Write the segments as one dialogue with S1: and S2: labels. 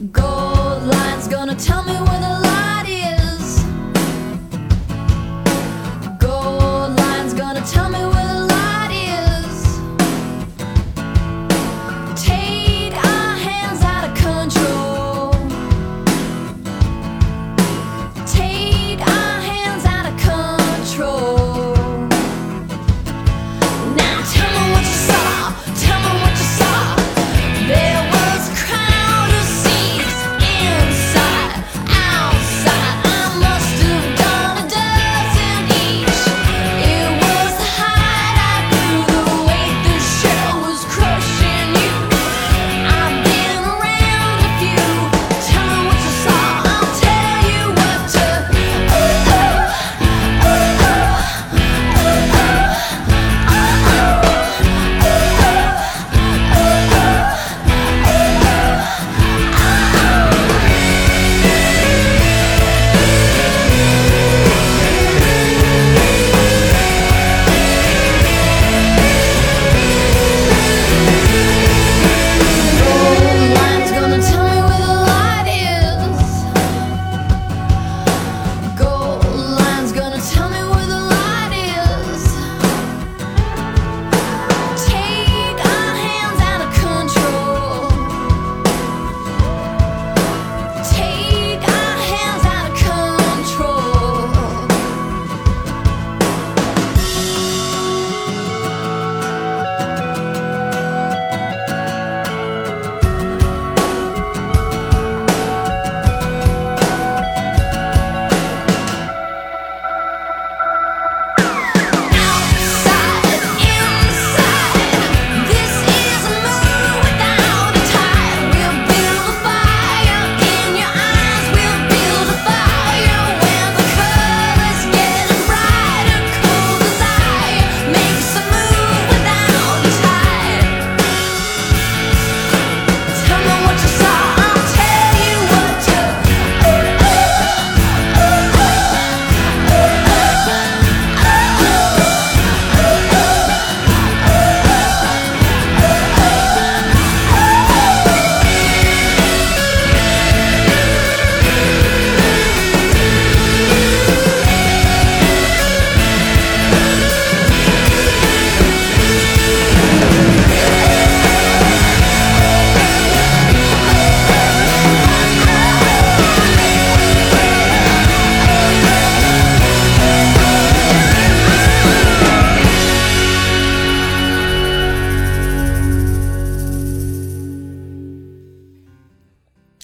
S1: Gold lion's gonna tell me where the light is. Gold lion's gonna tell me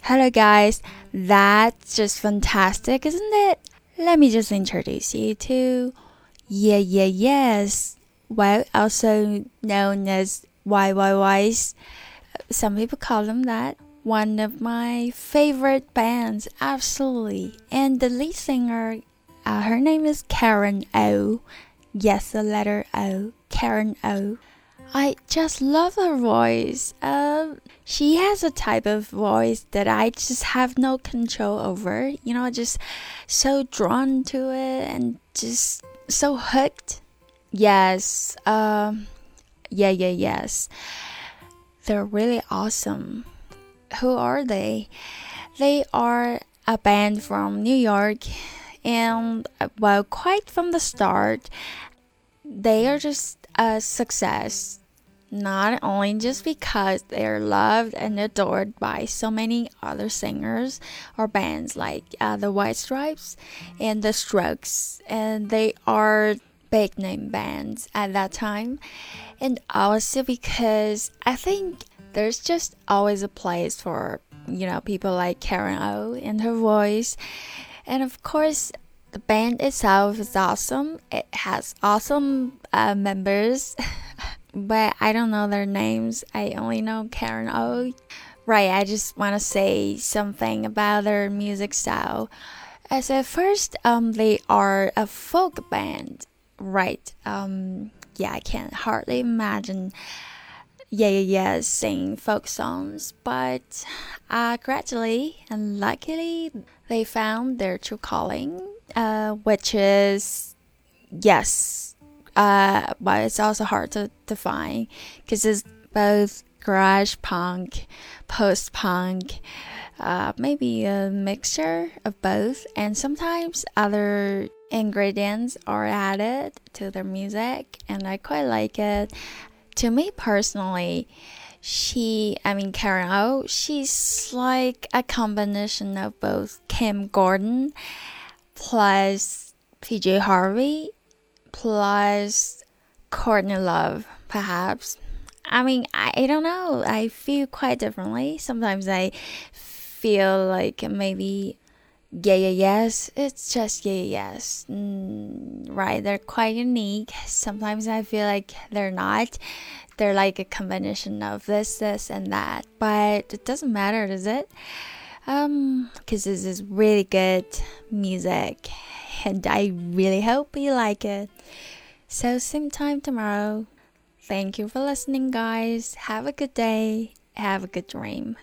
S2: Hello, guys. That's just fantastic, isn't it? Let me just introduce you to Yeah Yeah Yeahs. Well, also known as YYYs. Some people call them that. One of my favorite bands, absolutely. And the lead singer, uh, her name is Karen O. Yes, the letter O. Karen O. I just love her voice. Um, she has a type of voice that I just have no control over. You know, just so drawn to it and just so hooked. Yes. Um, yeah, yeah, yes. They're really awesome. Who are they? They are a band from New York, and uh, well, quite from the start, they are just a success. Not only just because they're loved and adored by so many other singers or bands like uh, the White Stripes and the Strokes, and they are big name bands at that time, and also because I think there's just always a place for you know people like Karen O and her voice, and of course the band itself is awesome. It has awesome uh, members, but I don't know their names. I only know Karen O. Right, I just want to say something about their music style. As at first, um, they are a folk band, right? Um, yeah, I can hardly imagine yeah, yeah, yeah, sing folk songs, but uh, gradually and luckily they found their true calling, uh, which is yes, uh, but it's also hard to define because it's both garage punk, post punk, uh, maybe a mixture of both, and sometimes other ingredients are added to their music, and I quite like it. To me personally, she, I mean, Karen O, she's like a combination of both Kim Gordon plus PJ Harvey plus Courtney Love, perhaps. I mean, I, I don't know. I feel quite differently. Sometimes I feel like maybe yeah, yeah, yes. It's just yeah, yes. Mm, right, they're quite unique. Sometimes I feel like they're not. They're like a combination of this, this, and that. But it doesn't matter, does it? Um, because this is really good music, and I really hope you like it. So, same time tomorrow. Thank you for listening, guys. Have a good day. Have a good dream.